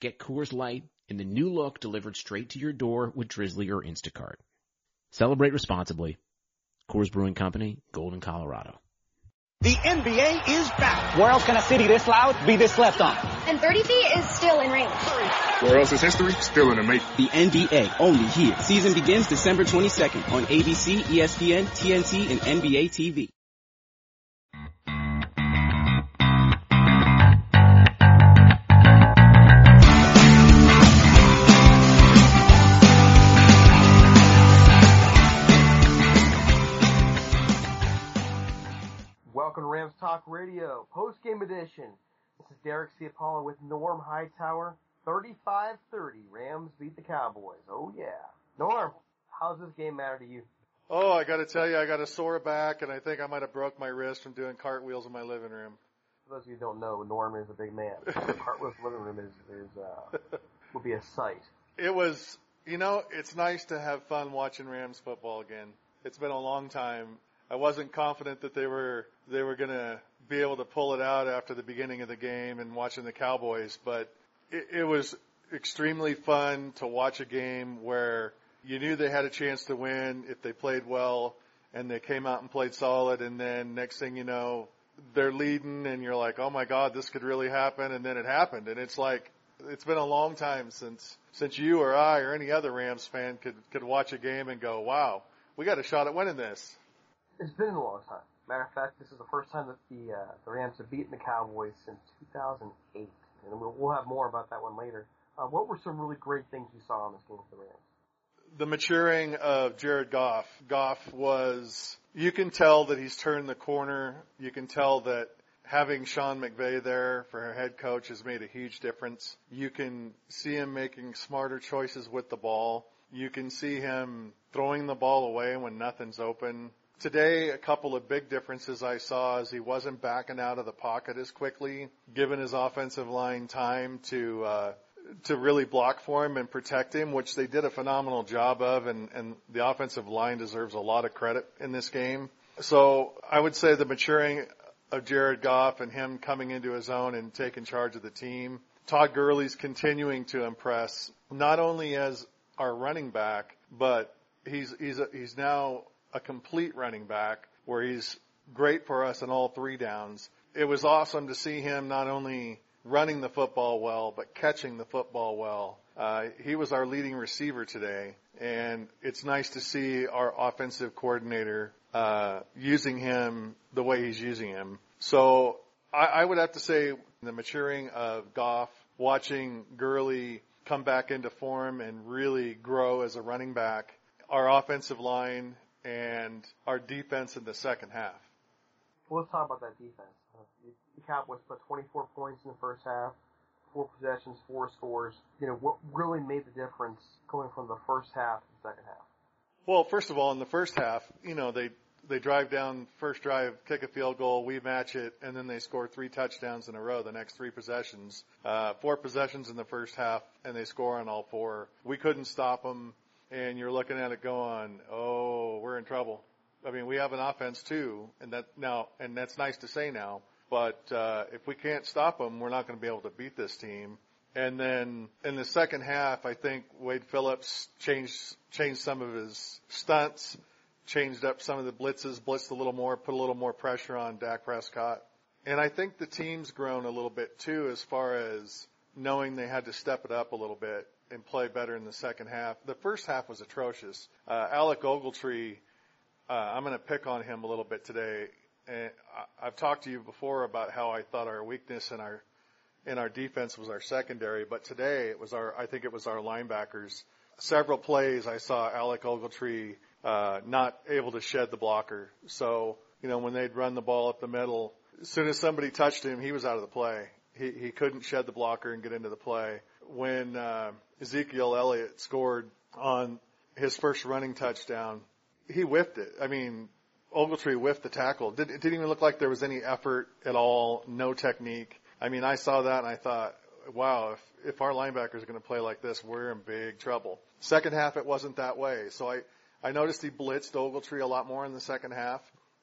Get Coors Light in the new look delivered straight to your door with Drizly or Instacart. Celebrate responsibly. Coors Brewing Company, Golden, Colorado. The NBA is back. Where else can a city this loud be this left on? And 30 feet is still in range. Where else is history still in the making? The NBA, only here. Season begins December 22nd on ABC, ESPN, TNT, and NBA TV. Talk Radio, post-game edition. This is Derek C. Apollo with Norm Hightower. 35-30, Rams beat the Cowboys. Oh yeah. Norm, how's this game matter to you? Oh, I gotta tell you, I got a sore back and I think I might have broke my wrist from doing cartwheels in my living room. For those of you who don't know, Norm is a big man. Cartwheel's living room is, is uh, will be a sight. It was, you know, it's nice to have fun watching Rams football again. It's been a long time. I wasn't confident that they were they were going to be able to pull it out after the beginning of the game and watching the Cowboys, but it, it was extremely fun to watch a game where you knew they had a chance to win if they played well and they came out and played solid and then next thing you know they're leading and you're like, "Oh my god, this could really happen." And then it happened and it's like it's been a long time since since you or I or any other Rams fan could could watch a game and go, "Wow, we got a shot at winning this." It's been a long time. Matter of fact, this is the first time that the uh, the Rams have beaten the Cowboys since 2008, and we'll, we'll have more about that one later. Uh, what were some really great things you saw in this game for the Rams? The maturing of Jared Goff. Goff was, you can tell that he's turned the corner. You can tell that having Sean McVay there for a head coach has made a huge difference. You can see him making smarter choices with the ball. You can see him throwing the ball away when nothing's open. Today, a couple of big differences I saw is he wasn't backing out of the pocket as quickly, giving his offensive line time to uh, to really block for him and protect him, which they did a phenomenal job of, and, and the offensive line deserves a lot of credit in this game. So I would say the maturing of Jared Goff and him coming into his own and taking charge of the team. Todd Gurley's continuing to impress, not only as our running back, but he's he's a, he's now a complete running back where he's great for us in all three downs. It was awesome to see him not only running the football well, but catching the football well. Uh, he was our leading receiver today, and it's nice to see our offensive coordinator uh, using him the way he's using him. So I, I would have to say the maturing of Goff, watching Gurley come back into form and really grow as a running back, our offensive line and our defense in the second half. Well, let's talk about that defense. The Cowboys put 24 points in the first half. four possessions, four scores. You know, what really made the difference going from the first half to the second half? Well, first of all, in the first half, you know, they they drive down first drive, kick a field goal, we match it, and then they score three touchdowns in a row the next three possessions. Uh, four possessions in the first half, and they score on all four. We couldn't stop them, and you're looking at it going, oh, we're in trouble. I mean, we have an offense too, and that now, and that's nice to say now. But uh, if we can't stop them, we're not going to be able to beat this team. And then in the second half, I think Wade Phillips changed changed some of his stunts, changed up some of the blitzes, blitzed a little more, put a little more pressure on Dak Prescott. And I think the team's grown a little bit too, as far as knowing they had to step it up a little bit and play better in the second half. The first half was atrocious. Uh, Alec Ogletree, uh, I'm going to pick on him a little bit today. And I've talked to you before about how I thought our weakness in our in our defense was our secondary, but today it was our I think it was our linebackers. Several plays I saw Alec Ogletree uh, not able to shed the blocker. So you know when they'd run the ball up the middle, as soon as somebody touched him, he was out of the play. He he couldn't shed the blocker and get into the play. When uh, Ezekiel Elliott scored on his first running touchdown, he whiffed it. I mean, Ogletree whiffed the tackle. Did, it didn't even look like there was any effort at all, no technique. I mean, I saw that and I thought, wow, if, if our linebackers are going to play like this, we're in big trouble. Second half, it wasn't that way. So I, I noticed he blitzed Ogletree a lot more in the second half.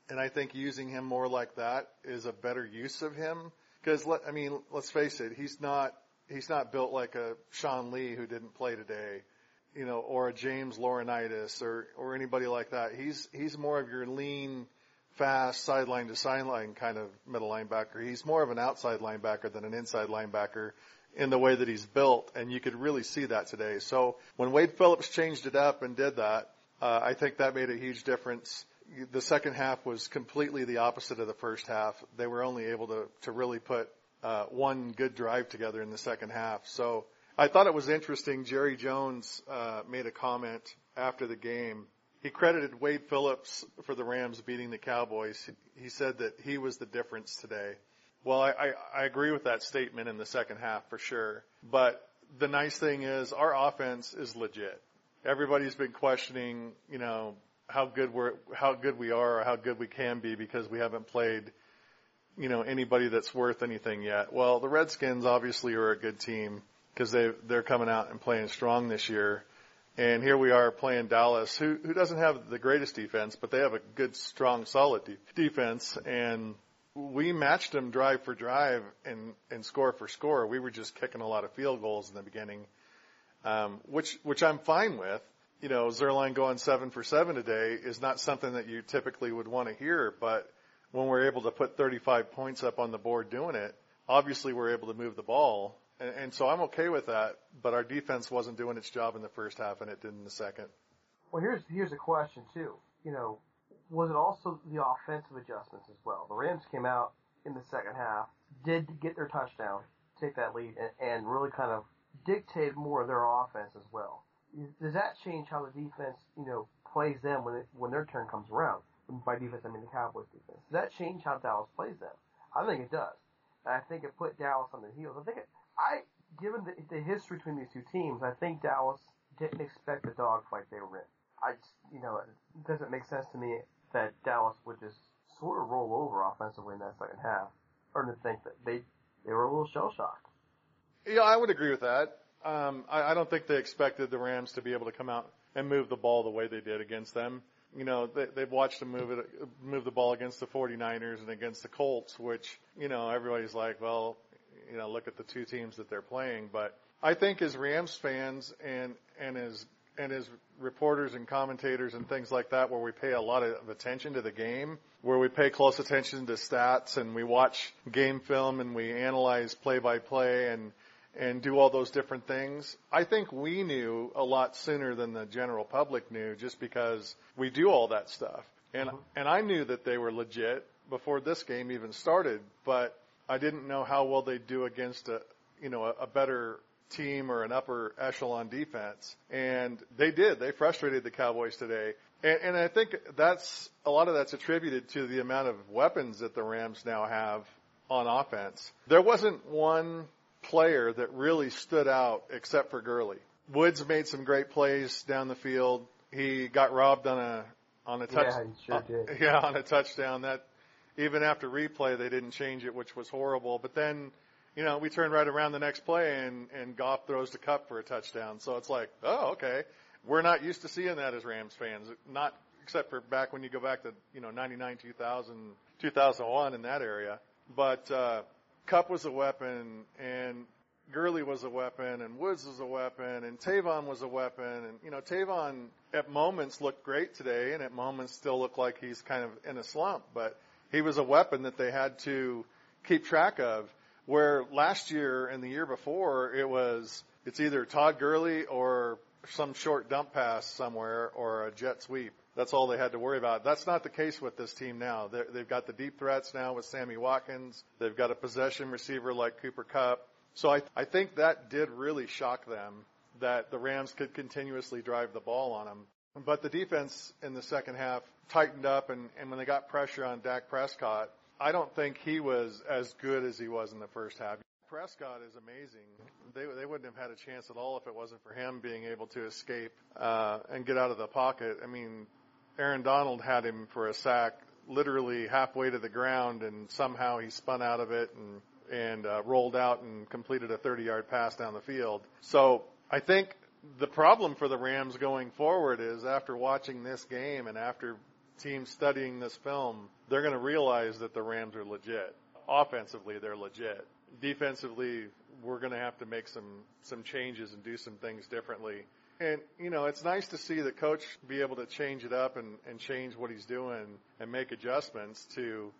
And I think using him more like that is a better use of him. Cause let, I mean, let's face it, he's not, he's not built like a Sean Lee who didn't play today you know, or a James Laurinaitis or, or anybody like that. He's, he's more of your lean, fast, sideline to sideline kind of middle linebacker. He's more of an outside linebacker than an inside linebacker in the way that he's built, and you could really see that today. So when Wade Phillips changed it up and did that, uh, I think that made a huge difference. The second half was completely the opposite of the first half. They were only able to, to really put uh, one good drive together in the second half. So I thought it was interesting. Jerry Jones uh, made a comment after the game. He credited Wade Phillips for the Rams beating the Cowboys. He said that he was the difference today. Well, I, I, I agree with that statement in the second half for sure. But the nice thing is our offense is legit. Everybody's been questioning, you know, how good we're, how good we are or how good we can be because we haven't played, you know, anybody that's worth anything yet. Well, the Redskins obviously are a good team because they they're coming out and playing strong this year. And here we are playing Dallas, who who doesn't have the greatest defense, but they have a good, strong, solid de- defense. And we matched them drive for drive and and score for score. We were just kicking a lot of field goals in the beginning, um, which which I'm fine with. You know, Zuerlein going seven for seven today is not something that you typically would want to hear, but when we're able to put 35 points up on the board doing it, obviously we're able to move the ball and, and so I'm okay with that, but our defense wasn't doing its job in the first half and it did in the second. Well, here's here's a question too. You know, was it also the offensive adjustments as well? The Rams came out in the second half, did get their touchdown, take that lead, and, and really kind of dictate more of their offense as well. Does that change how the defense, you know, plays them when it, when their turn comes around? By defense, I mean the Cowboys defense. Does that change how Dallas plays them? I think it does. And I think it put Dallas on their heels. I think it, I, given the, the history between these two teams, I think Dallas didn't expect the dogfight they were in. I just, you know, it doesn't make sense to me that Dallas would just sort of roll over offensively in that second half, or to think that they they were a little shell shocked. Yeah, I would agree with that. Um, I, I don't think they expected the Rams to be able to come out and move the ball the way they did against them. You know, they, they've watched them move it, move the ball against the 49ers and against the Colts, which, you know, everybody's like, well, you know, look at the two teams that they're playing. But I think as Rams fans and, and as, and as reporters and commentators and things like that, where we pay a lot of attention to the game, where we pay close attention to stats and we watch game film and we analyze play by play and, and do all those different things. I think we knew a lot sooner than the general public knew just because we do all that stuff. And, mm-hmm. and I knew that they were legit before this game even started, but I didn't know how well they'd do against a, you know, a, a better team or an upper echelon defense. And they did. They frustrated the Cowboys today. And, and I think that's, a lot of that's attributed to the amount of weapons that the Rams now have on offense. There wasn't one player that really stood out except for Gurley. Woods made some great plays down the field. He got robbed on a on a touch. Yeah, he sure did. uh, yeah, on a touchdown. That even after replay, they didn't change it, which was horrible. But then, you know, we turned right around the next play, and and Goff throws the Kupp for a touchdown. So it's like, oh, okay. We're not used to seeing that as Rams fans. Not except for back when you go back to you know 99, 2000, 2001 in that area. But uh, Kupp was a weapon, and Gurley was a weapon, and Woods was a weapon, and Tavon was a weapon, and you know Tavon at moments looked great today, and at moments still looked like he's kind of in a slump, but he was a weapon that they had to keep track of. Where last year and the year before it was it's either Todd Gurley or some short dump pass somewhere or a jet sweep. That's all they had to worry about. That's not the case with this team now. They're, they've got the deep threats now with Sammy Watkins. They've got a possession receiver like Cooper Kupp. So I, I think that did really shock them that the Rams could continuously drive the ball on them. But the defense in the second half tightened up, and, and when they got pressure on Dak Prescott, I don't think he was as good as he was in the first half. Prescott is amazing. They they wouldn't have had a chance at all if it wasn't for him being able to escape uh, and get out of the pocket. I mean, Aaron Donald had him for a sack literally halfway to the ground, and somehow he spun out of it and and uh, rolled out and completed a 30-yard pass down the field. So I think the problem for the Rams going forward is after watching this game and after teams studying this film, they're going to realize that the Rams are legit. Offensively, they're legit. Defensively, we're going to have to make some some changes and do some things differently. And you know, it's nice to see the coach be able to change it up and, and change what he's doing and make adjustments to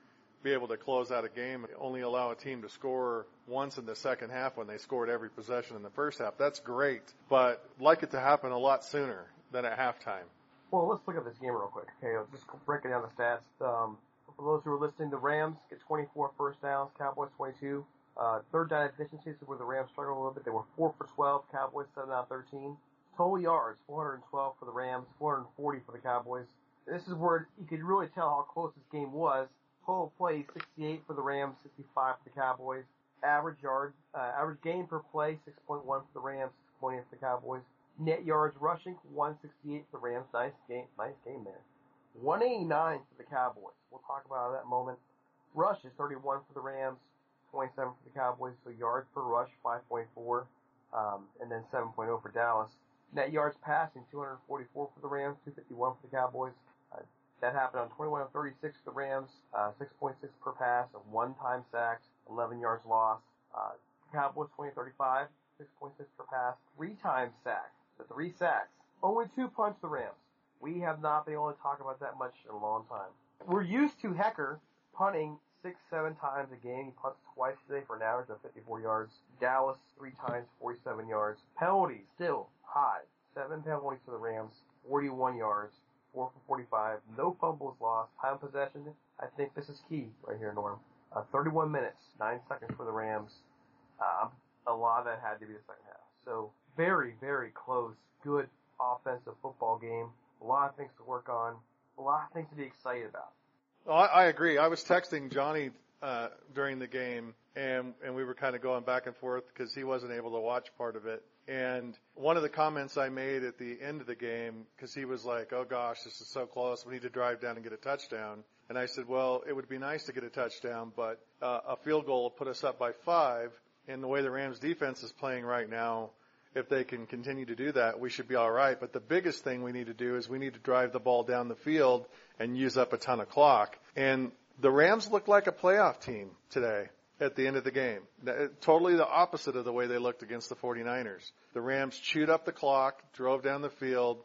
be able to close out a game and only allow a team to score once in the second half when they scored every possession in the first half. That's great, but I'd like it to happen a lot sooner than at halftime. Well, let's look at this game real quick. Okay, I'll just breaking down the stats. Um, for those who are listening, the Rams get 24 first downs, Cowboys 22. Uh, third down efficiencies where the Rams struggled a little bit. They were 4 for 12, Cowboys 7 out of 13. Total yards, 412 for the Rams, 440 for the Cowboys. This is where you could really tell how close this game was. Total plays, 68 for the Rams, 65 for the Cowboys. Average yard, uh, average gain per play, 6.1 for the Rams, 6.8 for the Cowboys. Net yards rushing, 168 for the Rams. Nice game, nice game there. 189 for the Cowboys. We'll talk about that in a moment. Rushes, 31 for the Rams, 27 for the Cowboys. So yards per rush, 5.4, um, and then 7.0 for Dallas. Net yards passing, 244 for the Rams, 251 for the Cowboys. Uh, that happened on 21 of 36 for the Rams, uh, 6.6 per pass, a one-time sacks, 11 yards lost. Uh, Cowboys 20-35, 6.6 per pass, three times sacks, so three sacks. Only two punts the Rams. We have not been able to talk about that much in a long time. We're used to Hekker punting six, seven times a game. He punts twice today for an average of 54 yards. Dallas three times, 47 yards. Penalties still high. Seven penalties for the Rams, 41 yards, four for 45. No fumbles lost. Time possession. I think this is key right here, Norm. Uh, 31 minutes, nine seconds for the Rams. Um, a lot of that had to be the second half. So very, very close. Good offensive football game. A lot of things to work on. A lot of things to be excited about. I, I agree. I was texting Johnny uh, during the game, and and we were kind of going back and forth because he wasn't able to watch part of it. And one of the comments I made at the end of the game, because he was like, "Oh gosh, this is so close. We need to drive down and get a touchdown." And I said, "Well, it would be nice to get a touchdown, but uh, a field goal will put us up by five. And the way the Rams defense is playing right now, if they can continue to do that, we should be all right. But the biggest thing we need to do is we need to drive the ball down the field and use up a ton of clock. And the Rams look like a playoff team today at the end of the game. Uh, totally the opposite of the way they looked against the 49ers. The Rams chewed up the clock, drove down the field.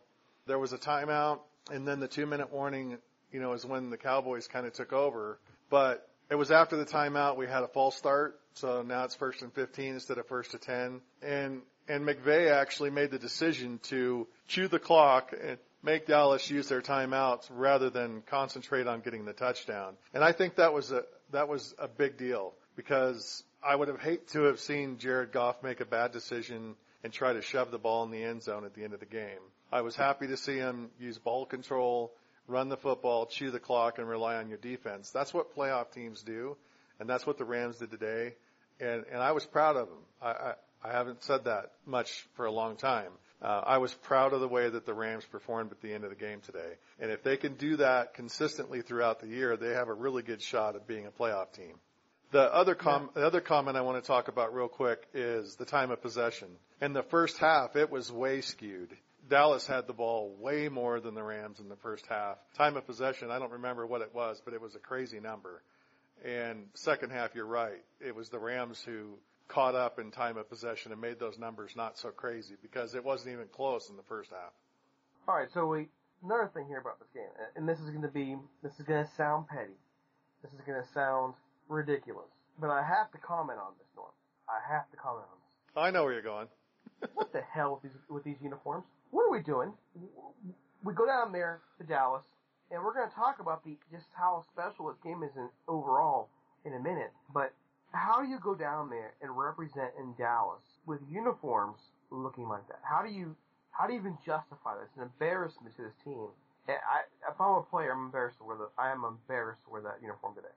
There was a timeout, and then the two minute warning, you know, is when the Cowboys kind of took over. But it was after the timeout we had a false start, so now it's first and 15 instead of first to 10. And and McVay actually made the decision to chew the clock and make Dallas use their timeouts rather than concentrate on getting the touchdown. And I think that was a that was a big deal because I would have hate to have seen Jared Goff make a bad decision and try to shove the ball in the end zone at the end of the game. I was happy to see him use ball control, run the football, chew the clock, and rely on your defense. That's what playoff teams do, and that's what the Rams did today. and and I was proud of them. I I, I haven't said that much for a long time. Uh, I was proud of the way that the Rams performed at the end of the game today. And if they can do that consistently throughout the year, they have a really good shot at being a playoff team. The other com- yeah. the other comment I want to talk about real quick is the time of possession. In the first half, it was way skewed. Dallas had the ball way more than the Rams in the first half. Time of possession, I don't remember what it was, but it was a crazy number. And second half, you're right. It was the Rams who caught up in time of possession and made those numbers not so crazy because it wasn't even close in the first half. All right, so we another thing here about this game, and this is going to be this is going to sound petty, this is going to sound ridiculous, but I have to comment on this, Norm. I have to comment on this. I know where you're going. what the hell with these with these uniforms? What are we doing? We go down there to Dallas, and we're going to talk about the just how special this game is in, overall in a minute. But how do you go down there and represent in Dallas with uniforms looking like that? How do you how do you even justify this? It's an embarrassment to this team. I, if I'm a player, I'm embarrassed to wear the. I am embarrassed to wear that uniform today.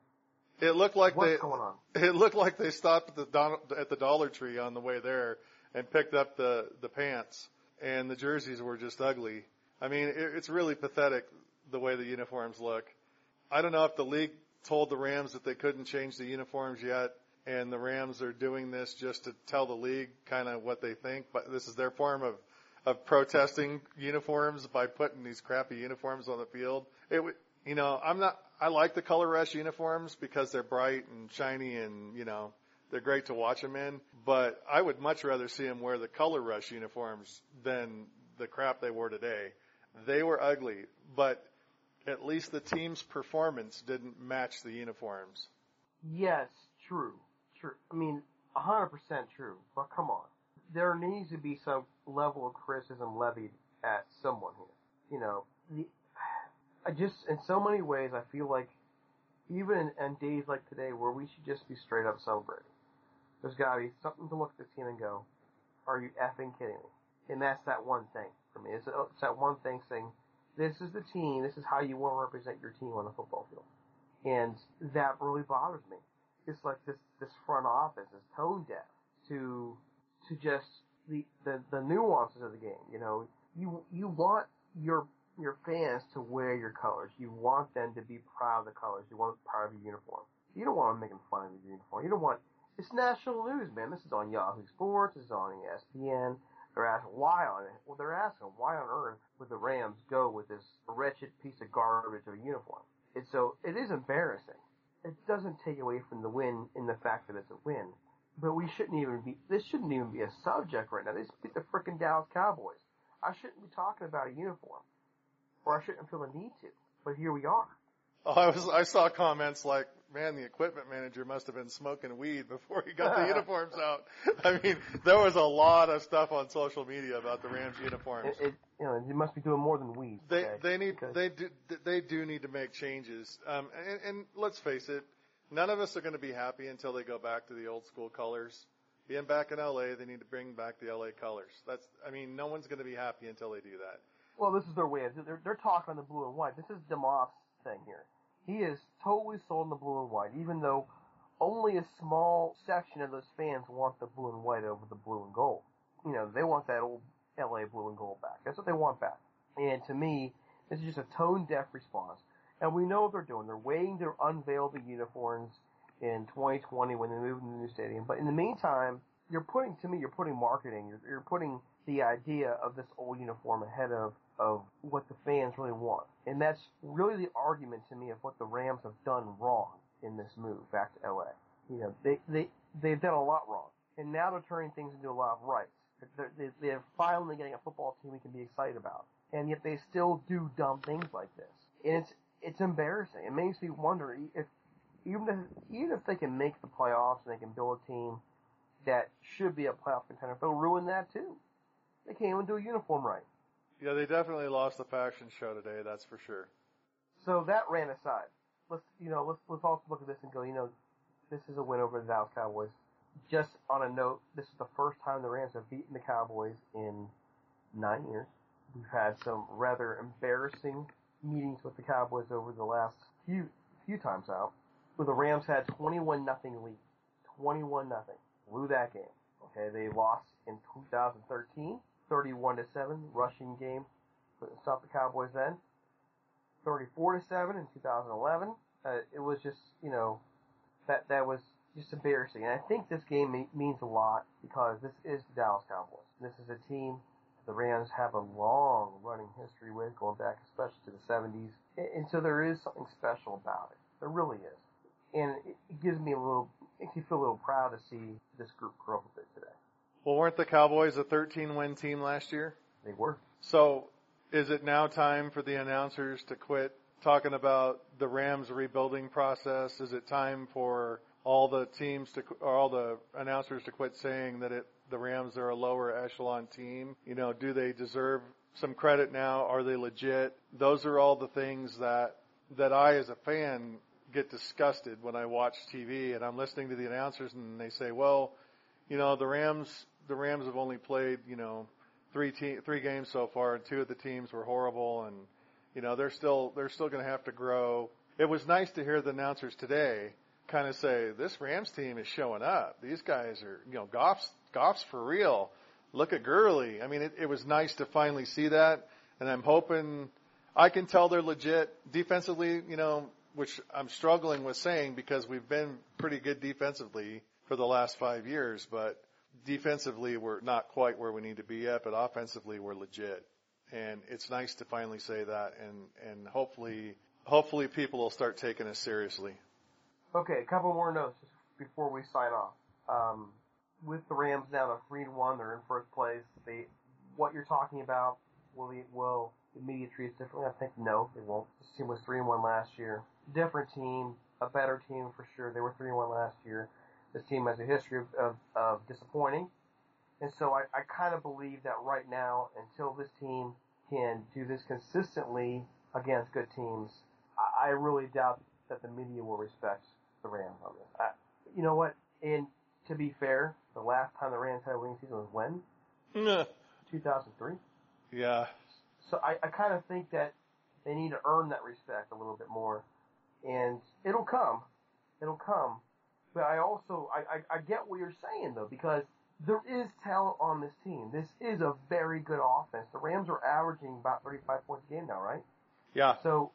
It looked like What's they. going on? It looked like they stopped at the Don, at the Dollar Tree on the way there and picked up the the pants, and the jerseys were just ugly. I mean, it, it's really pathetic the way the uniforms look. I don't know if the league told the Rams that they couldn't change the uniforms yet and the Rams are doing this just to tell the league kind of what they think, but this is their form of of protesting uniforms by putting these crappy uniforms on the field. It would, you know, I'm not. I like the color rush uniforms because they're bright and shiny and you know they're great to watch them in. But I would much rather see them wear the color rush uniforms than the crap they wore today. They were ugly, but at least the team's performance didn't match the uniforms. Yes, true true. I mean, 100% true. But come on. There needs to be some level of criticism levied at someone here. You know, the, I just, in so many ways, I feel like even in, days like today where we should just be straight up celebrating, there's gotta be something to look at the team and go, are you effing kidding me? And that's that one thing for me. It's, it's that one thing saying, this is the team, this is how you want to represent your team on the football field. And that really bothers me it's like this this front office is tone deaf to to just the, the the nuances of the game. You know, you you want your your fans to wear your colors. You want them to be proud of the colors. You want them proud of your uniform. You don't want them making fun of your uniform. You don't want it's national news, man. This is on Yahoo Sports. This is on ESPN. They're asking why on it. Well, they're asking why on earth would the Rams go with this wretched piece of garbage of a uniform? And so it is embarrassing it doesn't take away from the win in the fact that it's a win. But we shouldn't even be, this shouldn't even be a subject right now. They beat the frickin' Dallas Cowboys. I shouldn't be talking about a uniform. Or I shouldn't feel the need to. But here we are. Oh, I was, I saw comments like, man, the equipment manager must have been smoking weed before he got the uniforms out. I mean, there was a lot of stuff on social media about the Rams uniforms. It, it you know, they must be doing more than weed. They, okay? they need, because they do, they do need to make changes. Um, and, and let's face it, none of us are going to be happy until they go back to the old school colors. Being back in LA, they need to bring back the LA colors. That's, I mean, no one's going to be happy until they do that. Well, this is their way of, they're, they're talking on the blue and white. This is Demoff's thing here. He is totally sold on the blue and white, even though only a small section of those fans want the blue and white over the blue and gold. You know, they want that old LA blue and gold back. That's what they want back. And to me, this is just a tone deaf response. And we know what they're doing. They're waiting to unveil the uniforms in 2020 when they move to the new stadium. But in the meantime, you're putting, to me, you're putting marketing, you're, you're putting the idea of this old uniform ahead of, of what the fans really want. And that's really the argument to me of what the Rams have done wrong in this move back to LA. You know, they, they, they've done a lot wrong. And now they're turning things into a lot of rights. They're, they, they're finally getting a football team we can be excited about. And yet they still do dumb things like this. And it's, it's embarrassing. It makes me wonder if, even if, even if they can make the playoffs and they can build a team that should be a playoff contender, they'll ruin that too. They can't even do a uniform right. Yeah, they definitely lost the fashion show today, that's for sure. So that ran aside. Let's, you know, let's, let's also look at this and go, you know, this is a win over the Dallas Cowboys. Just on a note, this is the first time the Rams have beaten the Cowboys in nine years. We've had some rather embarrassing meetings with the Cowboys over the last few few times out, where the Rams had 21 nothing lead. 21 nothing. Blew that game. Okay, they lost in 2013, 31 to 7, rushing game. Stop the Cowboys then. 34 to 7 in 2011. Uh, it was just, you know, that that was just embarrassing. And I think this game me- means a lot because this is the Dallas Cowboys. This is a team the Rams have a long running history with, going back especially to the 70s. And, so there is something special about it. There really is. And it, it gives me a little, makes me feel a little proud to see this group grow up a bit today. Well, weren't the Cowboys a 13 win team last year? They were. So is it now time for the announcers to quit talking about the Rams rebuilding process? Is it time for all the teams to, or all the announcers to quit saying that it, the Rams are a lower echelon team? You know, do they deserve some credit now? Are they legit? Those are all the things that, that I as a fan get disgusted when I watch TV and I'm listening to the announcers and they say, well, you know, the Rams, the Rams have only played, you know, three te- three games so far and two of the teams were horrible and, you know, they're still, they're still going to have to grow. It was nice to hear the announcers today kind of say, this Rams team is showing up. These guys are, you know, Goff's, Goff's for real. Look at Gurley. I mean, it, it was nice to finally see that. And I'm hoping, I can tell they're legit defensively, you know, which I'm struggling with saying because we've been pretty good defensively for the last five years, but defensively we're not quite where we need to be yet, but offensively we're legit. And it's nice to finally say that and, and hopefully, hopefully people will start taking us seriously. Okay, a couple more notes just before we sign off. Um, with the Rams now, they're three and one. They're in first place. They, what you're talking about, will the, will the media treat it differently? I think no, they won't. This team was three and one last year. Different team, a better team for sure. They were three and one last year. This team has a history of, of, of disappointing, and so I, I kind of believe that right now, until this team can do this consistently against good teams, I, I really doubt that the media will respect the Rams on this. I, you know what? And to be fair, the last time the Rams had a winning season was when? 2003. Yeah. So I, I kind of think that they need to earn that respect a little bit more, and it'll come. It'll come. But I also I, I, I get what you're saying though because there is talent on this team. This is a very good offense. The Rams are averaging about 35 points a game now, right? Yeah. So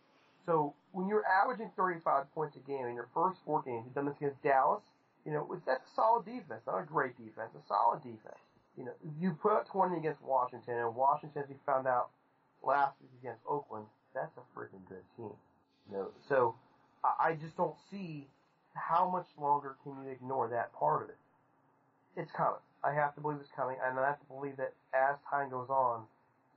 so when you're averaging 35 points a game in your first four games, you've done this against Dallas. You know, that's a solid defense, not a great defense, a solid defense. You know, you put up 20 against Washington, and Washington, as you found out last week against Oakland, that's a freaking good team. You know, so I just don't see how much longer can you ignore that part of it. It's coming. I have to believe it's coming, and I have to believe that as time goes on,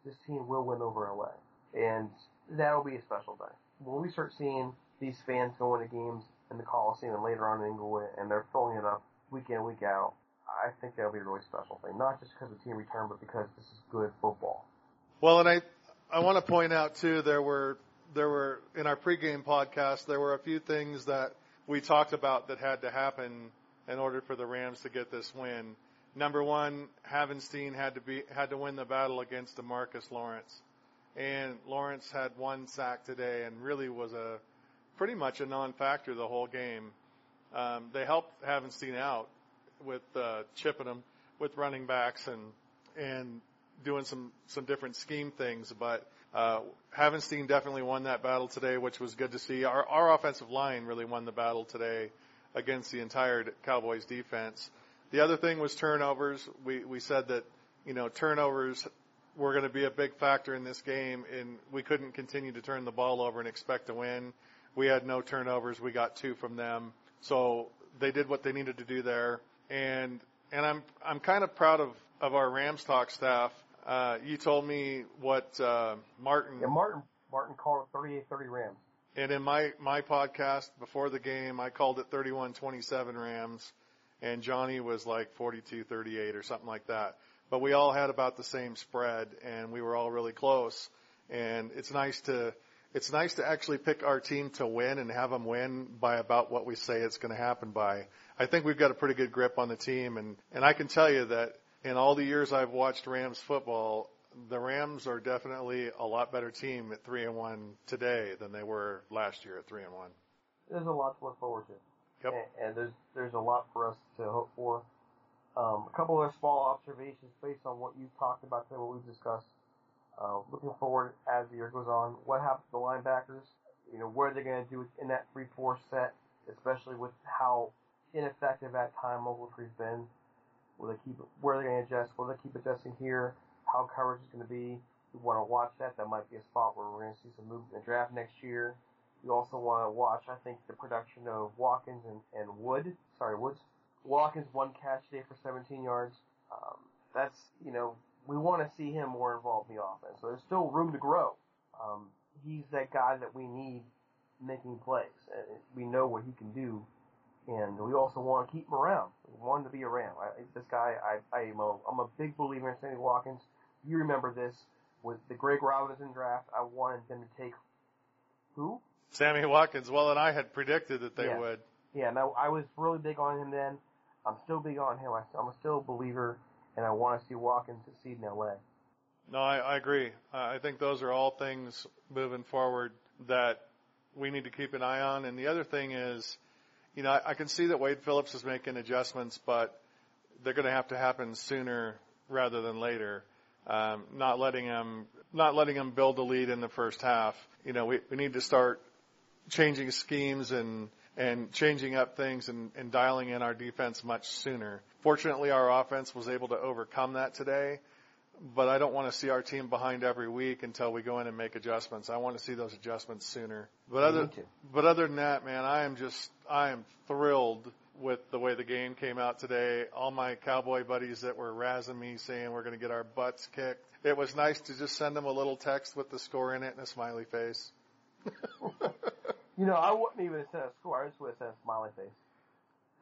this team will win over LA, and that'll be a special day when we start seeing these fans going to games in the Coliseum and later on in Inglewood, and they're filling it up week in, week out, I think that'll be a really special thing. Not just because the team returned, but because this is good football. Well, and I, I want to point out too, there were, there were, in our pregame podcast, there were a few things that we talked about that had to happen in order for the Rams to get this win. Number one, Havenstein had to be, had to win the battle against DeMarcus Lawrence and Lawrence had one sack today and really was a pretty much a non-factor the whole game. Um, they helped Havenstein out with uh, chipping them with running backs and and doing some some different scheme things, but uh, Havenstein definitely won that battle today, which was good to see. Our our offensive line really won the battle today against the entire Cowboys defense. The other thing was turnovers. We we said that you know turnovers were going to be a big factor in this game, and we couldn't continue to turn the ball over and expect to win. We had no turnovers. We got two from them, so they did what they needed to do there. And and I'm I'm kind of proud of of our Rams talk staff. Uh, you told me what uh, Martin. Yeah, Martin Martin called it 38-30 Rams. And in my my podcast before the game, I called it 31-27 Rams, and Johnny was like 42-38 or something like that but we all had about the same spread and we were all really close. And it's nice to, it's nice to actually pick our team to win and have them win by about what we say it's going to happen by. I think we've got a pretty good grip on the team and, and I can tell you that in all the years I've watched Rams football, the Rams are definitely a lot better team at three and one today than they were last year at three and one. There's a lot to look forward to. Yep. And, and there's there's a lot for us to hope for. Um, a couple of small observations based on what you've talked about today, what we've discussed. Uh, looking forward as the year goes on, what happens to the linebackers? You know, what are they going to do in that 3-4 set, especially with how ineffective at time Ogletree's been? Will they keep? Where they're going to adjust? Will they keep adjusting here? How coverage is going to be? We want to watch that. That might be a spot where we're going to see some movement in the draft next year. We also want to watch, I think, the production of Watkins and, and Wood. Sorry, Woods. Watkins one catch today for 17 yards. Um, that's you know we want to see him more involved in the offense. So there's still room to grow. Um, he's that guy that we need making plays. And we know what he can do, and we also want to keep him around. We want him to be around. I, this guy, I, I am a, I'm a big believer in Sammy Watkins. You remember this with the Greg Robinson draft. I wanted them to take who? Sammy Watkins. Well, and I had predicted that they Yeah. would. Yeah, and I was really big on him then. I'm still big on him. I, I'm still a believer, and I want to see Watkins succeed in LA. No, I, I agree. Uh, I think those are all things moving forward that we need to keep an eye on. And the other thing is, you know, I, I can see that Wade Phillips is making adjustments, but they're going to have to happen sooner rather than later. Um, not letting him, not letting him build a lead in the first half. You know, we, we need to start changing schemes and and changing up things and, and dialing in our defense much sooner. Fortunately, our offense was able to overcome that today but I don't want to see our team behind every week until we go in and make adjustments. I want to see those adjustments sooner. But other, but other than that, man, I am just, I am thrilled with the way the game came out today. All my cowboy buddies that were razzing me saying we're going to get our butts kicked. It was nice to just send them a little text with the score in it and a smiley face. You know, I wouldn't even have sent a score. I just would have sent a smiley face.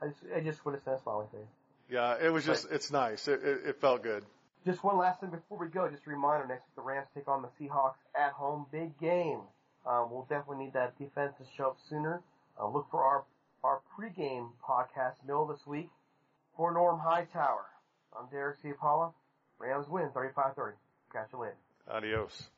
I just, I just would have sent a smiley face. Yeah, it was just, it's nice. It, it, it felt good. Just one last thing before we go. Just a reminder: next week the Rams take on the Seahawks at home. Big game. Um, we'll definitely need that defense to show up sooner. Uh, look for our our pregame podcast middle of this week for Norm Hightower. I'm Derek C. Paula. Rams win 35-30. Catch you later. Adios.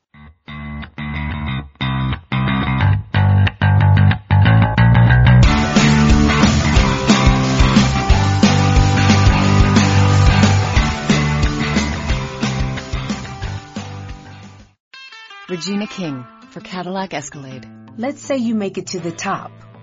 Regina King for Cadillac Escalade. Let's say you make it to the top.